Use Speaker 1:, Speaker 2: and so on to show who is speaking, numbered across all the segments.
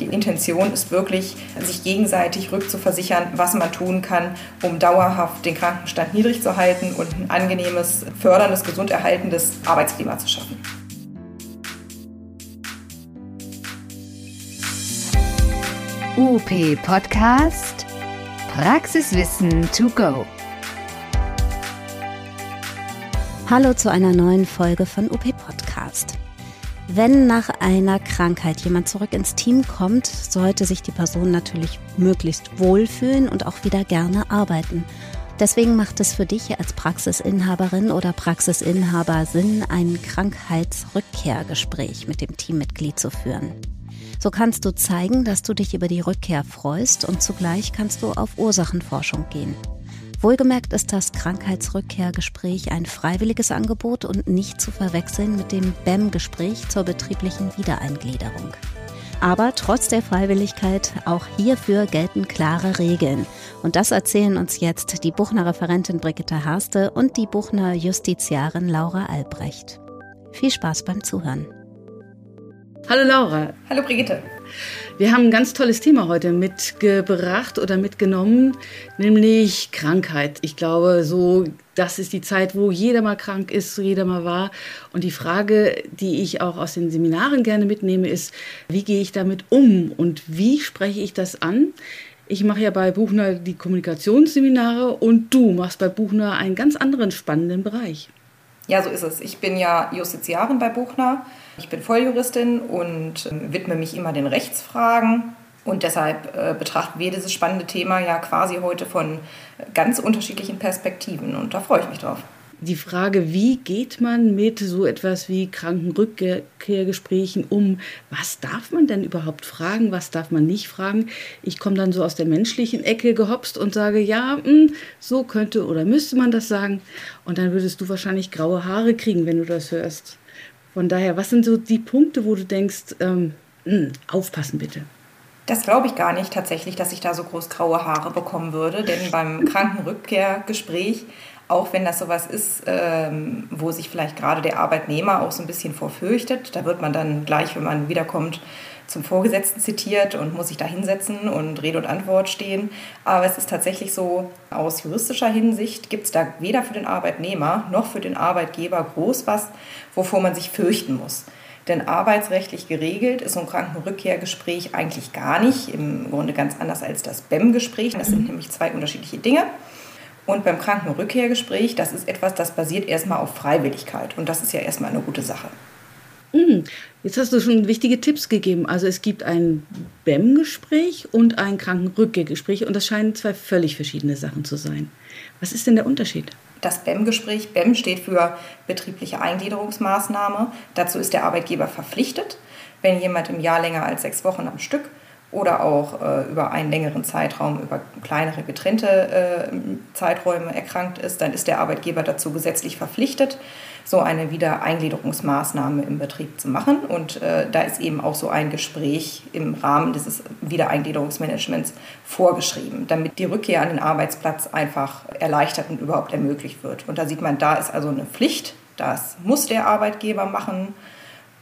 Speaker 1: Die Intention ist wirklich, sich gegenseitig rückzuversichern, was man tun kann, um dauerhaft den Krankenstand niedrig zu halten und ein angenehmes, förderndes, gesund erhaltendes Arbeitsklima zu schaffen.
Speaker 2: UP Podcast Praxiswissen to go.
Speaker 3: Hallo zu einer neuen Folge von UP Podcast. Wenn nach einer Krankheit jemand zurück ins Team kommt, sollte sich die Person natürlich möglichst wohlfühlen und auch wieder gerne arbeiten. Deswegen macht es für dich als Praxisinhaberin oder Praxisinhaber Sinn, ein Krankheitsrückkehrgespräch mit dem Teammitglied zu führen. So kannst du zeigen, dass du dich über die Rückkehr freust und zugleich kannst du auf Ursachenforschung gehen. Wohlgemerkt ist das Krankheitsrückkehrgespräch ein freiwilliges Angebot und nicht zu verwechseln mit dem BEM-Gespräch zur betrieblichen Wiedereingliederung. Aber trotz der Freiwilligkeit, auch hierfür gelten klare Regeln. Und das erzählen uns jetzt die Buchner Referentin Brigitte Harste und die Buchner Justiziarin Laura Albrecht. Viel Spaß beim Zuhören.
Speaker 4: Hallo Laura.
Speaker 1: Hallo Brigitte.
Speaker 4: Wir haben ein ganz tolles Thema heute mitgebracht oder mitgenommen, nämlich Krankheit. Ich glaube, so das ist die Zeit, wo jeder mal krank ist, jeder mal war. Und die Frage, die ich auch aus den Seminaren gerne mitnehme, ist, wie gehe ich damit um und wie spreche ich das an? Ich mache ja bei Buchner die Kommunikationsseminare und du machst bei Buchner einen ganz anderen spannenden Bereich.
Speaker 1: Ja, so ist es. Ich bin ja Justiziarin bei Buchner ich bin Volljuristin und äh, widme mich immer den Rechtsfragen. Und deshalb äh, betrachten wir dieses spannende Thema ja quasi heute von ganz unterschiedlichen Perspektiven. Und da freue ich mich drauf.
Speaker 4: Die Frage, wie geht man mit so etwas wie Krankenrückkehrgesprächen um? Was darf man denn überhaupt fragen? Was darf man nicht fragen? Ich komme dann so aus der menschlichen Ecke gehopst und sage, ja, mh, hm, so könnte oder müsste man das sagen. Und dann würdest du wahrscheinlich graue Haare kriegen, wenn du das hörst. Von daher, was sind so die Punkte, wo du denkst, ähm, mh, hm, aufpassen bitte?
Speaker 1: Das glaube ich gar nicht tatsächlich, dass ich da so groß graue Haare bekommen würde, denn beim Krankenrückkehrgespräch, auch wenn das sowas ist, ähm, wo sich vielleicht gerade der Arbeitnehmer auch so ein bisschen vorfürchtet, da wird man dann gleich, wenn man wiederkommt, zum Vorgesetzten zitiert und muss sich da hinsetzen und Rede und Antwort stehen. Aber es ist tatsächlich so, aus juristischer Hinsicht gibt es da weder für den Arbeitnehmer noch für den Arbeitgeber groß was, wovor man sich fürchten muss. Denn arbeitsrechtlich geregelt ist so ein Krankenrückkehrgespräch eigentlich gar nicht, im Grunde ganz anders als das BEM-Gespräch. Das sind nämlich zwei unterschiedliche Dinge. Und beim Krankenrückkehrgespräch, das ist etwas, das basiert erstmal auf Freiwilligkeit. Und das ist ja erstmal eine gute Sache.
Speaker 4: Mhm. Jetzt hast du schon wichtige Tipps gegeben. Also es gibt ein BEM-Gespräch und ein Krankenrückkehrgespräch und das scheinen zwei völlig verschiedene Sachen zu sein. Was ist denn der Unterschied?
Speaker 1: Das BEM-Gespräch, BEM steht für betriebliche Eingliederungsmaßnahme. Dazu ist der Arbeitgeber verpflichtet, wenn jemand im Jahr länger als sechs Wochen am Stück oder auch äh, über einen längeren Zeitraum, über kleinere getrennte äh, Zeiträume erkrankt ist, dann ist der Arbeitgeber dazu gesetzlich verpflichtet, so eine Wiedereingliederungsmaßnahme im Betrieb zu machen. Und äh, da ist eben auch so ein Gespräch im Rahmen dieses Wiedereingliederungsmanagements vorgeschrieben, damit die Rückkehr an den Arbeitsplatz einfach erleichtert und überhaupt ermöglicht wird. Und da sieht man, da ist also eine Pflicht, das muss der Arbeitgeber machen.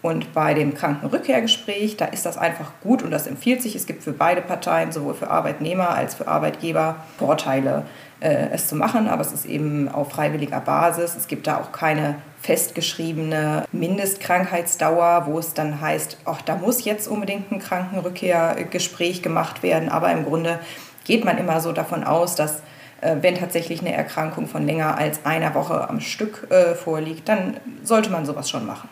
Speaker 1: Und bei dem Krankenrückkehrgespräch, da ist das einfach gut und das empfiehlt sich. Es gibt für beide Parteien, sowohl für Arbeitnehmer als für Arbeitgeber, Vorteile, äh, es zu machen. Aber es ist eben auf freiwilliger Basis. Es gibt da auch keine festgeschriebene Mindestkrankheitsdauer, wo es dann heißt, ach, da muss jetzt unbedingt ein Krankenrückkehrgespräch gemacht werden. Aber im Grunde geht man immer so davon aus, dass äh, wenn tatsächlich eine Erkrankung von länger als einer Woche am Stück äh, vorliegt, dann sollte man sowas schon machen.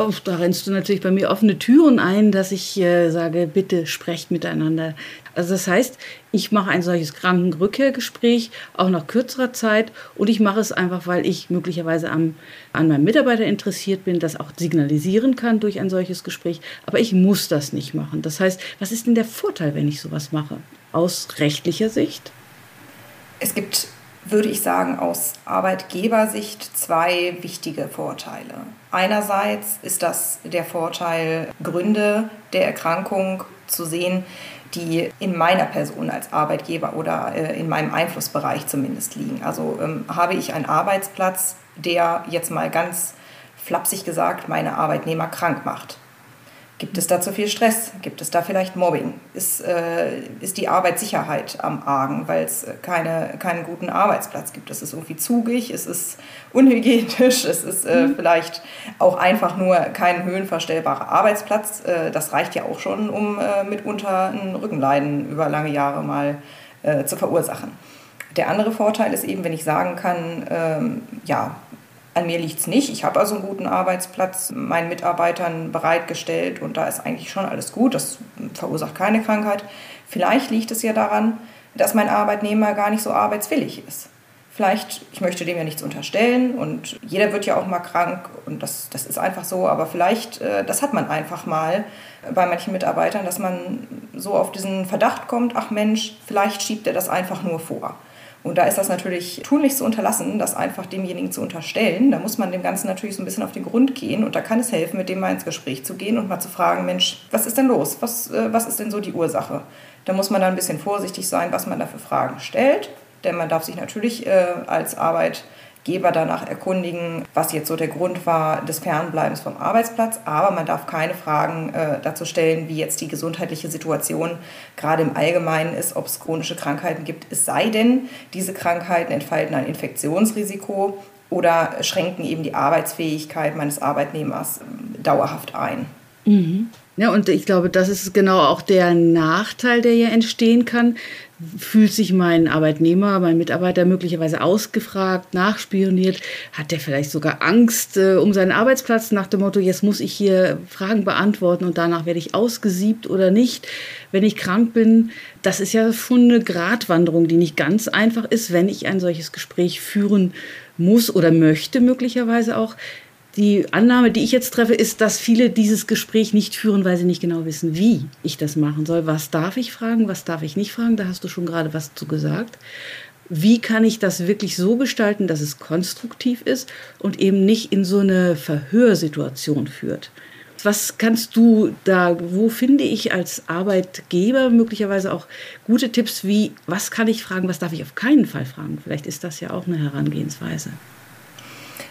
Speaker 4: Oh, da rennst du natürlich bei mir offene Türen ein, dass ich äh, sage, bitte sprecht miteinander. Also das heißt, ich mache ein solches Krankenrückkehrgespräch auch nach kürzerer Zeit und ich mache es einfach, weil ich möglicherweise am, an meinem Mitarbeiter interessiert bin, das auch signalisieren kann durch ein solches Gespräch. Aber ich muss das nicht machen. Das heißt, was ist denn der Vorteil, wenn ich sowas mache? Aus rechtlicher Sicht?
Speaker 1: Es gibt würde ich sagen, aus Arbeitgebersicht zwei wichtige Vorteile. Einerseits ist das der Vorteil, Gründe der Erkrankung zu sehen, die in meiner Person als Arbeitgeber oder äh, in meinem Einflussbereich zumindest liegen. Also ähm, habe ich einen Arbeitsplatz, der jetzt mal ganz flapsig gesagt meine Arbeitnehmer krank macht Gibt es da zu viel Stress? Gibt es da vielleicht Mobbing? Ist, äh, ist die Arbeitssicherheit am Argen, weil es keine, keinen guten Arbeitsplatz gibt? Es ist irgendwie zugig, es ist unhygienisch, es ist äh, mhm. vielleicht auch einfach nur kein höhenverstellbarer Arbeitsplatz. Äh, das reicht ja auch schon, um äh, mitunter ein Rückenleiden über lange Jahre mal äh, zu verursachen. Der andere Vorteil ist eben, wenn ich sagen kann, ähm, ja, an mir liegt es nicht. Ich habe also einen guten Arbeitsplatz meinen Mitarbeitern bereitgestellt und da ist eigentlich schon alles gut. Das verursacht keine Krankheit. Vielleicht liegt es ja daran, dass mein Arbeitnehmer gar nicht so arbeitswillig ist. Vielleicht, ich möchte dem ja nichts unterstellen und jeder wird ja auch mal krank und das, das ist einfach so, aber vielleicht, äh, das hat man einfach mal bei manchen Mitarbeitern, dass man so auf diesen Verdacht kommt, ach Mensch, vielleicht schiebt er das einfach nur vor. Und da ist das natürlich tunlichst zu unterlassen, das einfach demjenigen zu unterstellen. Da muss man dem Ganzen natürlich so ein bisschen auf den Grund gehen und da kann es helfen, mit dem mal ins Gespräch zu gehen und mal zu fragen, Mensch, was ist denn los? Was, äh, was ist denn so die Ursache? Da muss man dann ein bisschen vorsichtig sein, was man da für Fragen stellt. Denn man darf sich natürlich äh, als Arbeit Geber danach erkundigen, was jetzt so der Grund war des Fernbleibens vom Arbeitsplatz. Aber man darf keine Fragen äh, dazu stellen, wie jetzt die gesundheitliche Situation gerade im Allgemeinen ist, ob es chronische Krankheiten gibt. Es sei denn, diese Krankheiten entfalten ein Infektionsrisiko oder schränken eben die Arbeitsfähigkeit meines Arbeitnehmers äh, dauerhaft ein.
Speaker 4: Mhm. Ja, und ich glaube, das ist genau auch der Nachteil, der ja entstehen kann. Fühlt sich mein Arbeitnehmer, mein Mitarbeiter möglicherweise ausgefragt, nachspioniert? Hat der vielleicht sogar Angst äh, um seinen Arbeitsplatz nach dem Motto, jetzt muss ich hier Fragen beantworten und danach werde ich ausgesiebt oder nicht, wenn ich krank bin? Das ist ja schon eine Gratwanderung, die nicht ganz einfach ist, wenn ich ein solches Gespräch führen muss oder möchte, möglicherweise auch die Annahme, die ich jetzt treffe, ist, dass viele dieses Gespräch nicht führen, weil sie nicht genau wissen, wie ich das machen soll. Was darf ich fragen, was darf ich nicht fragen? Da hast du schon gerade was zu gesagt. Wie kann ich das wirklich so gestalten, dass es konstruktiv ist und eben nicht in so eine Verhörsituation führt? Was kannst du da, wo finde ich als Arbeitgeber möglicherweise auch gute Tipps, wie, was kann ich fragen, was darf ich auf keinen Fall fragen? Vielleicht ist das ja auch eine Herangehensweise.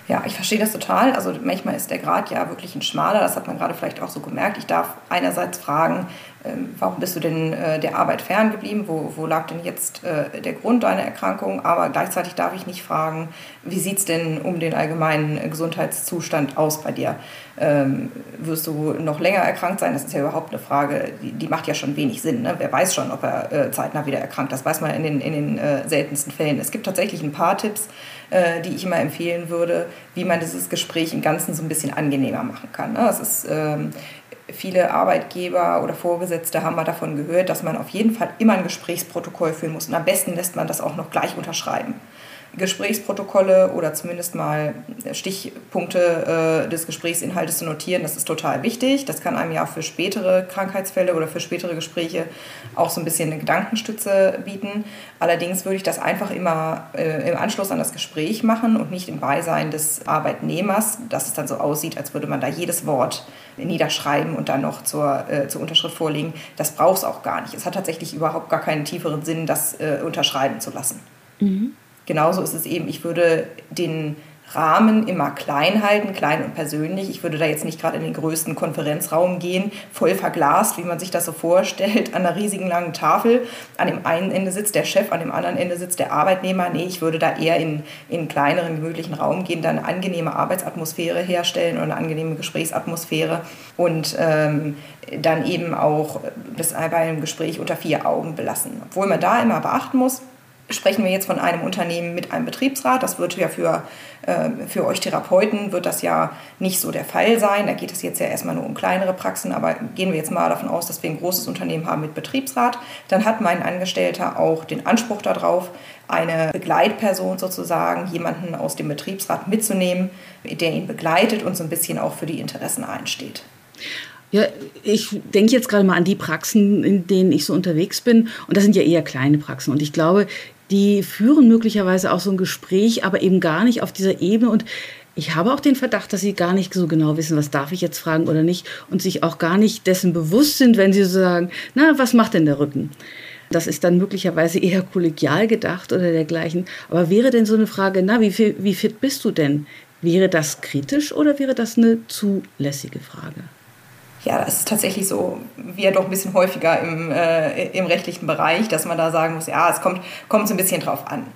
Speaker 1: Ja, ich verstehe das total. Also manchmal ist der Grad ja wirklich ein schmaler. Das hat man gerade vielleicht auch so gemerkt. Ich darf einerseits fragen, ähm, warum bist du denn äh, der Arbeit ferngeblieben? Wo, wo lag denn jetzt äh, der Grund deiner Erkrankung? Aber gleichzeitig darf ich nicht fragen, wie sieht es denn um den allgemeinen Gesundheitszustand aus bei dir? Ähm, wirst du noch länger erkrankt sein? Das ist ja überhaupt eine Frage, die, die macht ja schon wenig Sinn. Ne? Wer weiß schon, ob er äh, zeitnah wieder erkrankt? Das weiß man in den, in den äh, seltensten Fällen. Es gibt tatsächlich ein paar Tipps, äh, die ich immer empfehlen würde, wie man dieses Gespräch im Ganzen so ein bisschen angenehmer machen kann. Ne? Es ist ähm, viele Arbeitgeber oder Vorgesetzte haben mal davon gehört, dass man auf jeden Fall immer ein Gesprächsprotokoll führen muss. Und am besten lässt man das auch noch gleich unterschreiben. Gesprächsprotokolle oder zumindest mal Stichpunkte äh, des Gesprächsinhaltes zu notieren, das ist total wichtig. Das kann einem ja für spätere Krankheitsfälle oder für spätere Gespräche auch so ein bisschen eine Gedankenstütze bieten. Allerdings würde ich das einfach immer äh, im Anschluss an das Gespräch machen und nicht im Beisein des Arbeitnehmers, dass es dann so aussieht, als würde man da jedes Wort niederschreiben und dann noch zur, äh, zur Unterschrift vorlegen. Das braucht es auch gar nicht. Es hat tatsächlich überhaupt gar keinen tieferen Sinn, das äh, unterschreiben zu lassen. Mhm genauso ist es eben, ich würde den Rahmen immer klein halten, klein und persönlich. Ich würde da jetzt nicht gerade in den größten Konferenzraum gehen, voll verglast, wie man sich das so vorstellt, an einer riesigen langen Tafel. An dem einen Ende sitzt der Chef, an dem anderen Ende sitzt der Arbeitnehmer. Nee, ich würde da eher in, in einen kleineren, gemütlichen Raum gehen, da eine angenehme Arbeitsatmosphäre herstellen oder eine angenehme Gesprächsatmosphäre und ähm, dann eben auch das bei einem Gespräch unter vier Augen belassen. Obwohl man da immer beachten muss, sprechen wir jetzt von einem Unternehmen mit einem Betriebsrat. Das wird ja für, äh, für euch Therapeuten wird das ja nicht so der Fall sein. Da geht es jetzt ja erstmal nur um kleinere Praxen, aber gehen wir jetzt mal davon aus, dass wir ein großes Unternehmen haben mit Betriebsrat. Dann hat mein Angestellter auch den Anspruch darauf, eine Begleitperson sozusagen, jemanden aus dem Betriebsrat mitzunehmen, der ihn begleitet und so ein bisschen auch für die Interessen einsteht.
Speaker 4: Ja, ich denke jetzt gerade mal an die Praxen, in denen ich so unterwegs bin. Und das sind ja eher kleine Praxen. Und ich glaube, die führen möglicherweise auch so ein Gespräch, aber eben gar nicht auf dieser Ebene. Und ich habe auch den Verdacht, dass sie gar nicht so genau wissen, was darf ich jetzt fragen oder nicht und sich auch gar nicht dessen bewusst sind, wenn sie so sagen, na, was macht denn der Rücken? Das ist dann möglicherweise eher kollegial gedacht oder dergleichen. Aber wäre denn so eine Frage, na, wie, wie fit bist du denn? Wäre das kritisch oder wäre das eine zulässige Frage?
Speaker 1: Ja, das ist tatsächlich so, wie ja doch ein bisschen häufiger im, äh, im rechtlichen Bereich, dass man da sagen muss, ja, es kommt, kommt so ein bisschen drauf an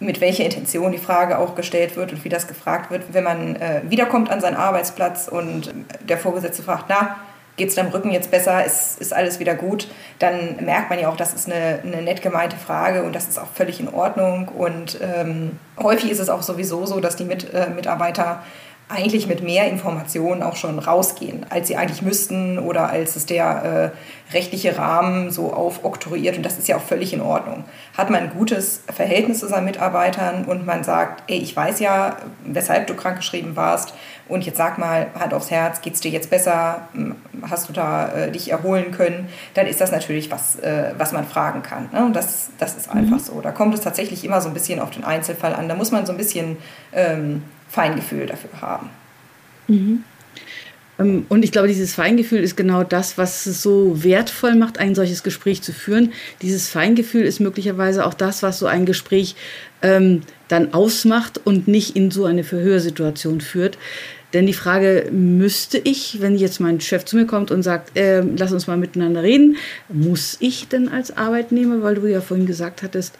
Speaker 1: mit welcher Intention die Frage auch gestellt wird und wie das gefragt wird. Wenn man äh, wiederkommt an seinen Arbeitsplatz und der Vorgesetzte fragt, na, geht es deinem Rücken jetzt besser, ist, ist alles wieder gut, dann merkt man ja auch, das ist eine, eine nett gemeinte Frage und das ist auch völlig in Ordnung. Und ähm, häufig ist es auch sowieso so, dass die Mit, äh, Mitarbeiter eigentlich mit mehr Informationen auch schon rausgehen, als sie eigentlich müssten oder als es der äh, rechtliche Rahmen so aufoktroyiert. Und das ist ja auch völlig in Ordnung. Hat man ein gutes Verhältnis zu seinen Mitarbeitern und man sagt, ey, ich weiß ja, weshalb du krankgeschrieben warst und jetzt sag mal, Hand aufs Herz, geht es dir jetzt besser? Hast du da äh, dich erholen können? Dann ist das natürlich was, äh, was man fragen kann. Ne? Und das, das ist einfach mhm. so. Da kommt es tatsächlich immer so ein bisschen auf den Einzelfall an. Da muss man so ein bisschen... Ähm, Feingefühl dafür haben.
Speaker 4: Mhm. Ähm, und ich glaube, dieses Feingefühl ist genau das, was es so wertvoll macht, ein solches Gespräch zu führen. Dieses Feingefühl ist möglicherweise auch das, was so ein Gespräch ähm, dann ausmacht und nicht in so eine Verhörsituation führt. Denn die Frage, müsste ich, wenn jetzt mein Chef zu mir kommt und sagt, äh, lass uns mal miteinander reden, muss ich denn als Arbeitnehmer, weil du ja vorhin gesagt hattest,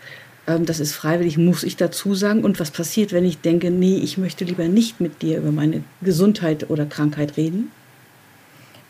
Speaker 4: das ist freiwillig, muss ich dazu sagen. Und was passiert, wenn ich denke, nee, ich möchte lieber nicht mit dir über meine Gesundheit oder Krankheit reden?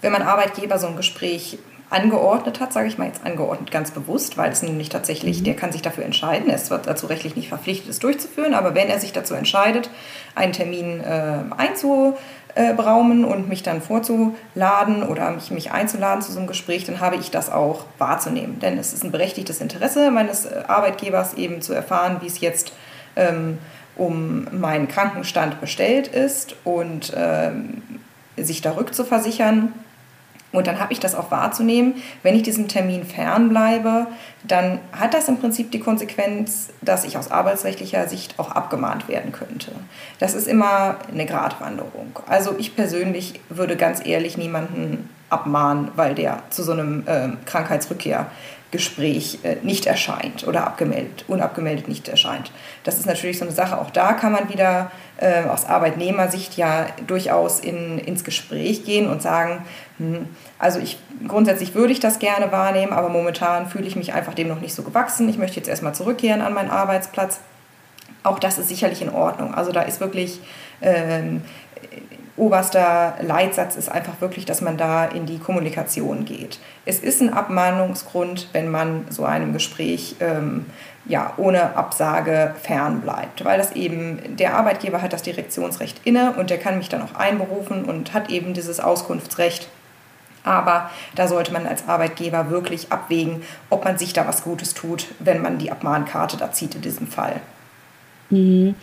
Speaker 1: Wenn mein Arbeitgeber so ein Gespräch angeordnet hat, sage ich mal jetzt angeordnet ganz bewusst, weil es nämlich tatsächlich, mhm. der kann sich dafür entscheiden, er ist dazu rechtlich nicht verpflichtet, es durchzuführen, aber wenn er sich dazu entscheidet, einen Termin äh, einzu äh, und mich dann vorzuladen oder mich, mich einzuladen zu so einem Gespräch, dann habe ich das auch wahrzunehmen. Denn es ist ein berechtigtes Interesse meines äh, Arbeitgebers eben zu erfahren, wie es jetzt ähm, um meinen Krankenstand bestellt ist und ähm, sich da rückzuversichern und dann habe ich das auch wahrzunehmen. Wenn ich diesem Termin fernbleibe, dann hat das im Prinzip die Konsequenz, dass ich aus arbeitsrechtlicher Sicht auch abgemahnt werden könnte. Das ist immer eine Gratwanderung. Also ich persönlich würde ganz ehrlich niemanden abmahnen, weil der zu so einem äh, Krankheitsrückkehr Gespräch äh, nicht erscheint oder abgemeldet, unabgemeldet nicht erscheint. Das ist natürlich so eine Sache. Auch da kann man wieder äh, aus Arbeitnehmersicht ja durchaus in, ins Gespräch gehen und sagen, hm, also ich grundsätzlich würde ich das gerne wahrnehmen, aber momentan fühle ich mich einfach dem noch nicht so gewachsen. Ich möchte jetzt erstmal zurückkehren an meinen Arbeitsplatz. Auch das ist sicherlich in Ordnung. Also da ist wirklich ähm, oberster Leitsatz ist einfach wirklich, dass man da in die Kommunikation geht. Es ist ein Abmahnungsgrund, wenn man so einem Gespräch ähm, ja, ohne Absage fernbleibt, weil das eben der Arbeitgeber hat das Direktionsrecht inne und der kann mich dann auch einberufen und hat eben dieses Auskunftsrecht. Aber da sollte man als Arbeitgeber wirklich abwägen, ob man sich da was Gutes tut, wenn man die Abmahnkarte da zieht in diesem Fall.
Speaker 4: Mhm.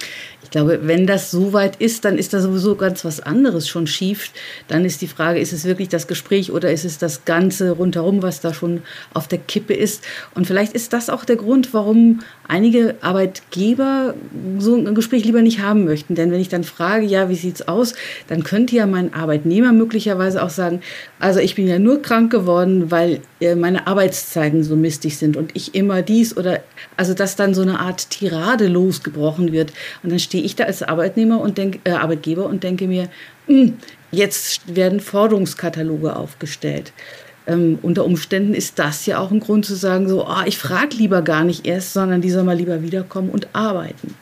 Speaker 4: Ich glaube, wenn das so weit ist, dann ist da sowieso ganz was anderes schon schief. Dann ist die Frage, ist es wirklich das Gespräch oder ist es das Ganze rundherum, was da schon auf der Kippe ist? Und vielleicht ist das auch der Grund, warum einige Arbeitgeber so ein Gespräch lieber nicht haben möchten. Denn wenn ich dann frage, ja, wie sieht's aus, dann könnte ja mein Arbeitnehmer möglicherweise auch sagen, also ich bin ja nur krank geworden, weil äh, meine Arbeitszeiten so mistig sind und ich immer dies oder also dass dann so eine Art Tirade losgebrochen wird. Und dann stehe ich da als Arbeitnehmer und denk, äh, Arbeitgeber und denke mir, mh, hm, jetzt werden Forderungskataloge aufgestellt. Ähm, unter Umständen ist das ja auch ein Grund zu sagen, so, oh, ich frage lieber gar nicht erst, sondern die soll mal lieber wiederkommen und arbeiten.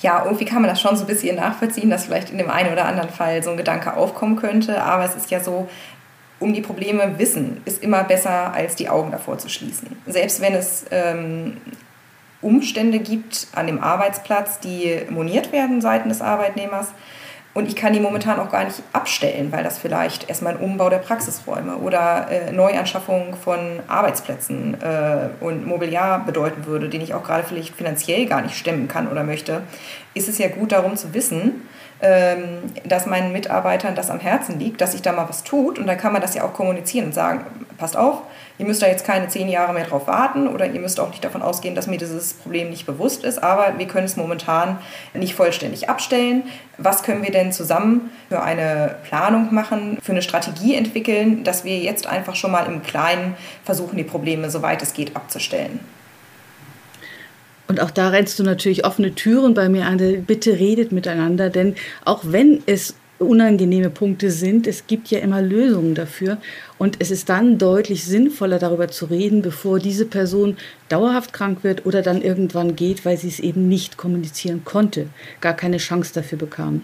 Speaker 1: Ja, irgendwie kann man das schon so ein bisschen nachvollziehen, dass vielleicht in dem einen oder anderen Fall so ein Gedanke aufkommen könnte. Aber es ist ja so, um die Probleme wissen ist immer besser, als die Augen davor zu schließen. Selbst wenn es ähm, Umstände gibt an dem Arbeitsplatz, die moniert werden seitens des Arbeitnehmers. Und ich kann die momentan auch gar nicht abstellen, weil das vielleicht erstmal ein Umbau der Praxisräume oder äh, Neuanschaffung von Arbeitsplätzen äh, und Mobiliar bedeuten würde, den ich auch gerade vielleicht finanziell gar nicht stemmen kann oder möchte. Ist es ja gut darum zu wissen, ähm, dass meinen Mitarbeitern das am Herzen liegt, dass sich da mal was tut. Und dann kann man das ja auch kommunizieren und sagen, passt auf, ihr müsst da jetzt keine zehn Jahre mehr drauf warten oder ihr müsst auch nicht davon ausgehen, dass mir dieses Problem nicht bewusst ist, aber wir können es momentan nicht vollständig abstellen. Was können wir denn zusammen für eine Planung machen, für eine Strategie entwickeln, dass wir jetzt einfach schon mal im Kleinen versuchen, die Probleme, soweit es geht, abzustellen?
Speaker 4: Und auch da rennst du natürlich offene Türen bei mir an. Bitte redet miteinander, denn auch wenn es unangenehme Punkte sind. Es gibt ja immer Lösungen dafür. Und es ist dann deutlich sinnvoller, darüber zu reden, bevor diese Person dauerhaft krank wird oder dann irgendwann geht, weil sie es eben nicht kommunizieren konnte, gar keine Chance dafür bekam.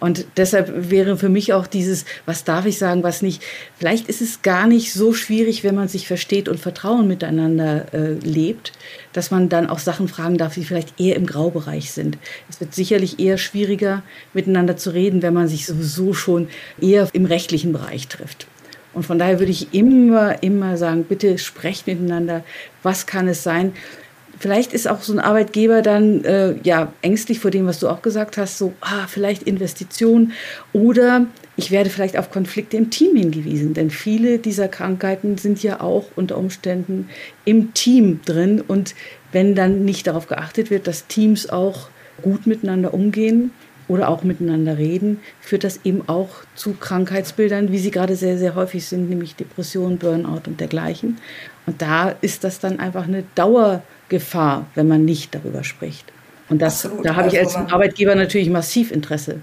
Speaker 4: Und deshalb wäre für mich auch dieses, was darf ich sagen, was nicht. Vielleicht ist es gar nicht so schwierig, wenn man sich versteht und Vertrauen miteinander äh, lebt, dass man dann auch Sachen fragen darf, die vielleicht eher im Graubereich sind. Es wird sicherlich eher schwieriger, miteinander zu reden, wenn man sich sowieso schon eher im rechtlichen Bereich trifft. Und von daher würde ich immer, immer sagen, bitte sprecht miteinander. Was kann es sein? Vielleicht ist auch so ein Arbeitgeber dann äh, ja ängstlich vor dem, was du auch gesagt hast, so ah, vielleicht Investition oder ich werde vielleicht auf Konflikte im Team hingewiesen, denn viele dieser Krankheiten sind ja auch unter Umständen im Team drin und wenn dann nicht darauf geachtet wird, dass Teams auch gut miteinander umgehen oder auch miteinander reden, führt das eben auch zu Krankheitsbildern, wie sie gerade sehr, sehr häufig sind, nämlich Depression, Burnout und dergleichen. Und da ist das dann einfach eine Dauer Gefahr, wenn man nicht darüber spricht. Und das, Absolut. da habe ich also als Arbeitgeber natürlich massiv Interesse.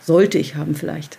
Speaker 4: Sollte ich haben vielleicht.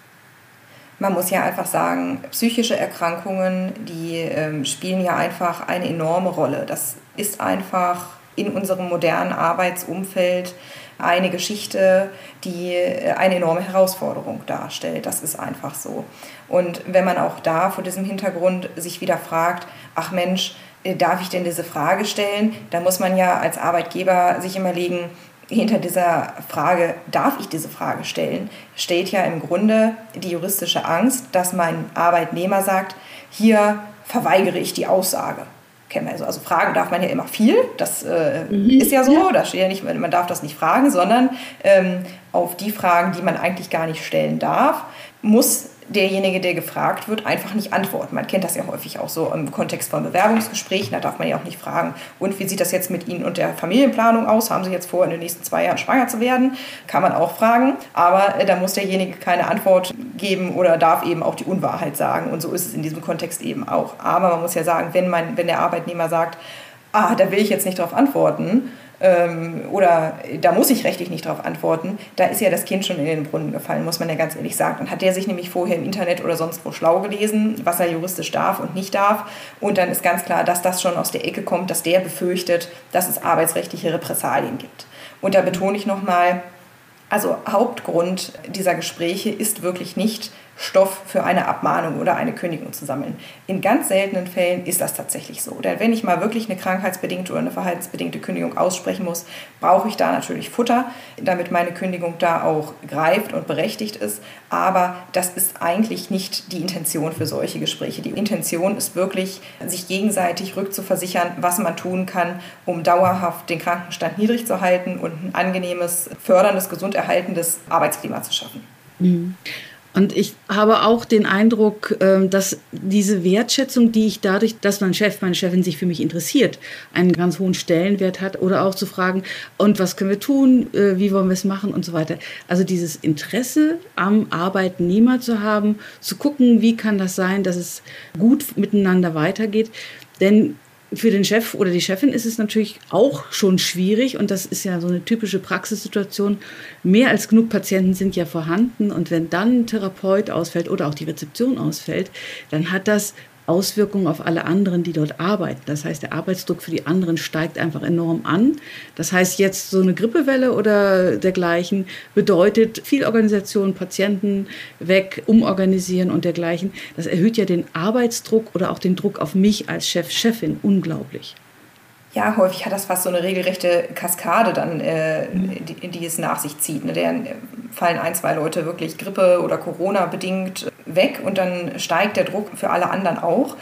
Speaker 1: Man muss ja einfach sagen, psychische Erkrankungen, die ähm, spielen ja einfach eine enorme Rolle. Das ist einfach in unserem modernen Arbeitsumfeld eine Geschichte, die äh, eine enorme Herausforderung darstellt. Das ist einfach so. Und wenn man auch da vor diesem Hintergrund sich wieder fragt, ach Mensch, darf ich denn diese Frage stellen? Da muss man ja als Arbeitgeber sich immer legen, hinter dieser Frage, darf ich diese Frage stellen, steht ja im Grunde die juristische Angst, dass mein Arbeitnehmer sagt, hier verweigere ich die Aussage. Also, also fragen darf man ja immer viel, das äh, mhm. ist ja so, ja. da steht ja nicht, man darf das nicht fragen, sondern ähm, auf die Fragen, die man eigentlich gar nicht stellen darf, muss derjenige, der gefragt wird, einfach nicht antworten. Man kennt das ja häufig auch so im Kontext von Bewerbungsgesprächen. Da darf man ja auch nicht fragen, und wie sieht das jetzt mit Ihnen und der Familienplanung aus? Haben Sie jetzt vor, in den nächsten zwei Jahren schwanger zu werden? Kann man auch fragen. Aber äh, da muss derjenige keine Antwort geben oder darf eben auch die Unwahrheit sagen. Und so ist es in diesem Kontext eben auch. Aber man muss ja sagen, wenn, man, wenn der Arbeitnehmer sagt, ah, da will ich jetzt nicht darauf antworten, ähm, oder da muss ich rechtlich nicht darauf antworten, da ist ja das Kind schon in den Brunnen gefallen, muss man ja ganz ehrlich sagen. Und hat der sich nämlich vorher im Internet oder sonst wo schlau gelesen, was er juristisch darf und nicht darf. Und dann ist ganz klar, dass das schon aus der Ecke kommt, dass der befürchtet, dass es arbeitsrechtliche Repressalien gibt. Und da betone ich nochmal, also Hauptgrund dieser Gespräche ist wirklich nicht, Stoff für eine Abmahnung oder eine Kündigung zu sammeln. In ganz seltenen Fällen ist das tatsächlich so. Denn wenn ich mal wirklich eine krankheitsbedingte oder eine verhaltensbedingte Kündigung aussprechen muss, brauche ich da natürlich Futter, damit meine Kündigung da auch greift und berechtigt ist. Aber das ist eigentlich nicht die Intention für solche Gespräche. Die Intention ist wirklich, sich gegenseitig rückzuversichern, was man tun kann, um dauerhaft den Krankenstand niedrig zu halten und ein angenehmes, förderndes, gesund erhaltendes Arbeitsklima zu schaffen.
Speaker 4: Mhm. Und ich habe auch den Eindruck, ähm, dass diese Wertschätzung, die ich dadurch, dass mein Chef, meine Chefin sich für mich interessiert, einen ganz hohen Stellenwert hat oder auch zu fragen, und was können wir tun, äh, wie wollen wir es machen und so weiter. Also dieses Interesse am Arbeitnehmer zu haben, zu gucken, wie kann das sein, dass es gut miteinander weitergeht. Denn für den Chef oder die Chefin ist es natürlich auch schon schwierig und das ist ja so eine typische Praxissituation. Mehr als genug Patienten sind ja vorhanden und wenn dann ein Therapeut ausfällt oder auch die Rezeption ausfällt, dann hat das Auswirkungen auf alle anderen, die dort arbeiten. Das heißt, der Arbeitsdruck für die anderen steigt einfach enorm an. Das heißt, jetzt so eine Grippewelle oder dergleichen bedeutet viel Organisation, Patienten weg, umorganisieren und dergleichen. Das erhöht ja den Arbeitsdruck oder auch den Druck auf mich als Chef, Chefin unglaublich.
Speaker 1: Ja, häufig hat das fast so eine regelrechte Kaskade dann, äh, die, die, es nach sich zieht. Ne? Da fallen ein, zwei Leute wirklich Grippe oder Corona bedingt weg und dann steigt der Druck für alle anderen auch.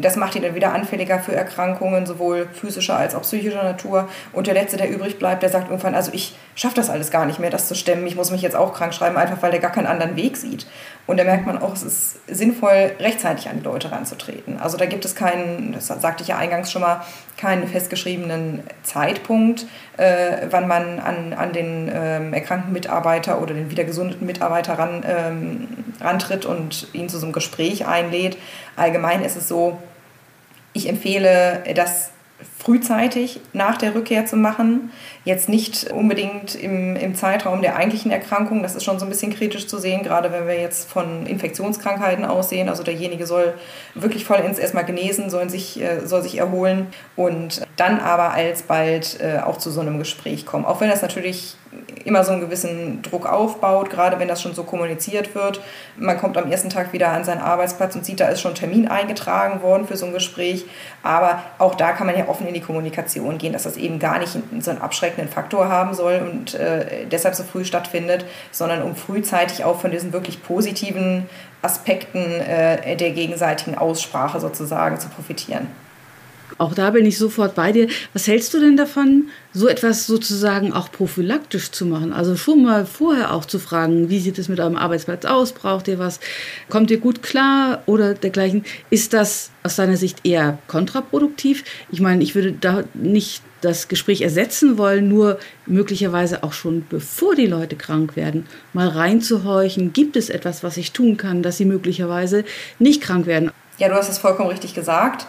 Speaker 1: Das macht ihn dann wieder anfälliger für Erkrankungen, sowohl physischer als auch psychischer Natur. Und der Letzte, der übrig bleibt, der sagt irgendwann, also ich schaffe das alles gar nicht mehr, das zu stemmen. Ich muss mich jetzt auch krank schreiben, einfach weil der gar keinen anderen Weg sieht. Und da merkt man auch, es ist sinnvoll, rechtzeitig an die Leute ranzutreten. Also da gibt es keinen, das sagte ich ja eingangs schon mal, keinen festgeschriebenen Zeitpunkt, äh, wann man an, an den ähm, erkrankten Mitarbeiter oder den wieder gesundeten Mitarbeiter ran, ähm, rantritt und ihn zu so einem Gespräch einlädt. Allgemein ist es so, ich empfehle, das frühzeitig nach der Rückkehr zu machen. Jetzt nicht unbedingt im, im Zeitraum der eigentlichen Erkrankung. Das ist schon so ein bisschen kritisch zu sehen, gerade wenn wir jetzt von Infektionskrankheiten aussehen. Also derjenige soll wirklich vollends erstmal genesen, soll sich, äh, soll sich erholen und dann aber alsbald äh, auch zu so einem Gespräch kommen. Auch wenn das natürlich immer so einen gewissen Druck aufbaut, gerade wenn das schon so kommuniziert wird. Man kommt am ersten Tag wieder an seinen Arbeitsplatz und sieht, da ist schon ein Termin eingetragen worden für so ein Gespräch. Aber auch da kann man ja offen in die Kommunikation gehen, dass das eben gar nicht so einen abschreckenden Faktor haben soll und äh, deshalb so früh stattfindet, sondern um frühzeitig auch von diesen wirklich positiven Aspekten äh, der gegenseitigen Aussprache sozusagen zu profitieren.
Speaker 4: Auch da bin ich sofort bei dir. Was hältst du denn davon, so etwas sozusagen auch prophylaktisch zu machen? Also schon mal vorher auch zu fragen, wie sieht es mit eurem Arbeitsplatz aus? Braucht ihr was? Kommt ihr gut klar oder dergleichen? Ist das aus deiner Sicht eher kontraproduktiv? Ich meine, ich würde da nicht das Gespräch ersetzen wollen, nur möglicherweise auch schon bevor die Leute krank werden, mal reinzuhorchen, gibt es etwas, was ich tun kann, dass sie möglicherweise nicht krank werden?
Speaker 1: Ja, du hast es vollkommen richtig gesagt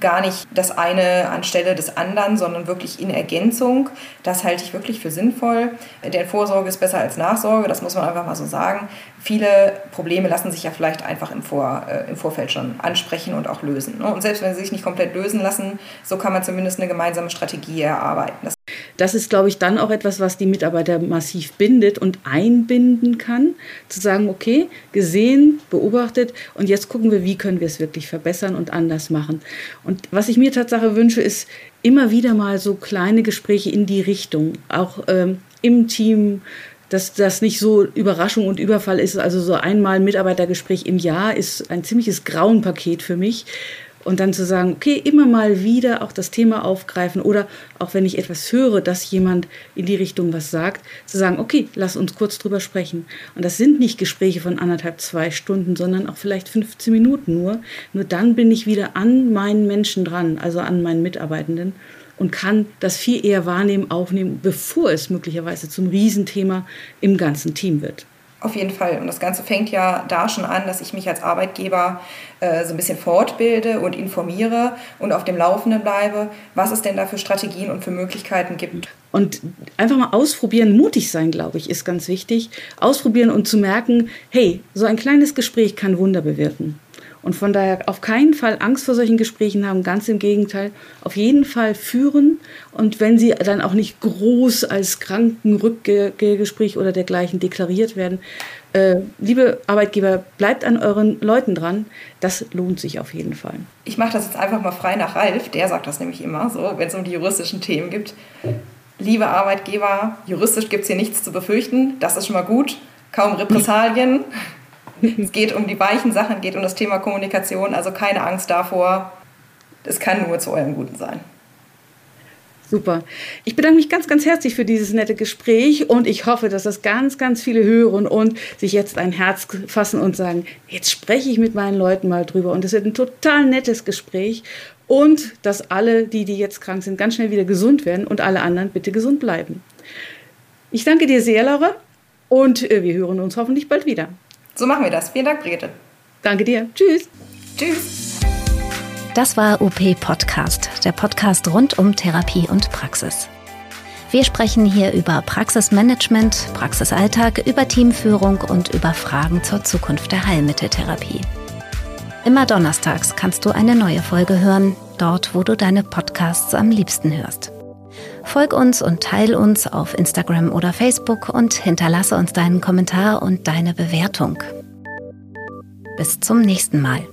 Speaker 1: gar nicht das eine anstelle des anderen, sondern wirklich in Ergänzung. Das halte ich wirklich für sinnvoll. Denn Vorsorge ist besser als Nachsorge, das muss man einfach mal so sagen. Viele Probleme lassen sich ja vielleicht einfach im, Vor, äh, im Vorfeld schon ansprechen und auch lösen. Ne? Und selbst wenn sie sich nicht komplett lösen lassen, so kann man zumindest eine gemeinsame Strategie erarbeiten. Das
Speaker 4: das ist, glaube ich, dann auch etwas, was die Mitarbeiter massiv bindet und einbinden kann. Zu sagen, okay, gesehen, beobachtet und jetzt gucken wir, wie können wir es wirklich verbessern und anders machen. Und was ich mir Tatsache wünsche, ist immer wieder mal so kleine Gespräche in die Richtung, auch ähm, im Team dass das nicht so Überraschung und Überfall ist. Also so einmal Mitarbeitergespräch im Jahr ist ein ziemliches Grauenpaket für mich. Und dann zu sagen, okay, immer mal wieder auch das Thema aufgreifen oder auch wenn ich etwas höre, dass jemand in die Richtung was sagt, zu sagen, okay, lass uns kurz drüber sprechen. Und das sind nicht Gespräche von anderthalb, zwei Stunden, sondern auch vielleicht 15 Minuten nur. Nur dann bin ich wieder an meinen Menschen dran, also an meinen Mitarbeitenden und kann das viel eher wahrnehmen, aufnehmen, bevor es möglicherweise zum Riesenthema im ganzen Team wird.
Speaker 1: Auf jeden Fall. Und das Ganze fängt ja da schon an, dass ich mich als Arbeitgeber äh, so ein bisschen fortbilde und informiere und auf dem Laufenden bleibe, was es denn da für Strategien und für Möglichkeiten gibt.
Speaker 4: Und einfach mal ausprobieren, mutig sein, glaube ich, ist ganz wichtig. Ausprobieren und zu merken, hey, so ein kleines Gespräch kann Wunder bewirken. Und von daher auf keinen Fall Angst vor solchen Gesprächen haben, ganz im Gegenteil, auf jeden Fall führen. Und wenn sie dann auch nicht groß als Krankenrückgespräch oder dergleichen deklariert werden, äh, liebe Arbeitgeber, bleibt an euren Leuten dran. Das lohnt sich auf jeden Fall.
Speaker 1: Ich mache das jetzt einfach mal frei nach Ralf. Der sagt das nämlich immer so, wenn es um die juristischen Themen geht. Liebe Arbeitgeber, juristisch gibt es hier nichts zu befürchten. Das ist schon mal gut. Kaum Repressalien es geht um die weichen Sachen, geht um das Thema Kommunikation, also keine Angst davor. Es kann nur zu eurem Guten sein.
Speaker 4: Super. Ich bedanke mich ganz, ganz herzlich für dieses nette Gespräch und ich hoffe, dass das ganz, ganz viele hören und sich jetzt ein Herz fassen und sagen, jetzt spreche ich mit meinen Leuten mal drüber und es wird ein total nettes Gespräch und dass alle, die, die jetzt krank sind, ganz schnell wieder gesund werden und alle anderen bitte gesund bleiben. Ich danke dir sehr, Laura, und äh, wir hören uns hoffentlich bald wieder.
Speaker 1: So machen wir das. Vielen Dank, Brigitte.
Speaker 4: Danke dir. Tschüss.
Speaker 1: Tschüss.
Speaker 3: Das war OP Podcast, der Podcast rund um Therapie und Praxis. Wir sprechen hier über Praxismanagement, Praxisalltag, über Teamführung und über Fragen zur Zukunft der Heilmitteltherapie. Immer donnerstags kannst du eine neue Folge hören, dort wo du deine Podcasts am liebsten hörst. Folg uns und teil uns auf Instagram oder Facebook und hinterlasse uns deinen Kommentar und deine Bewertung. Bis zum nächsten Mal.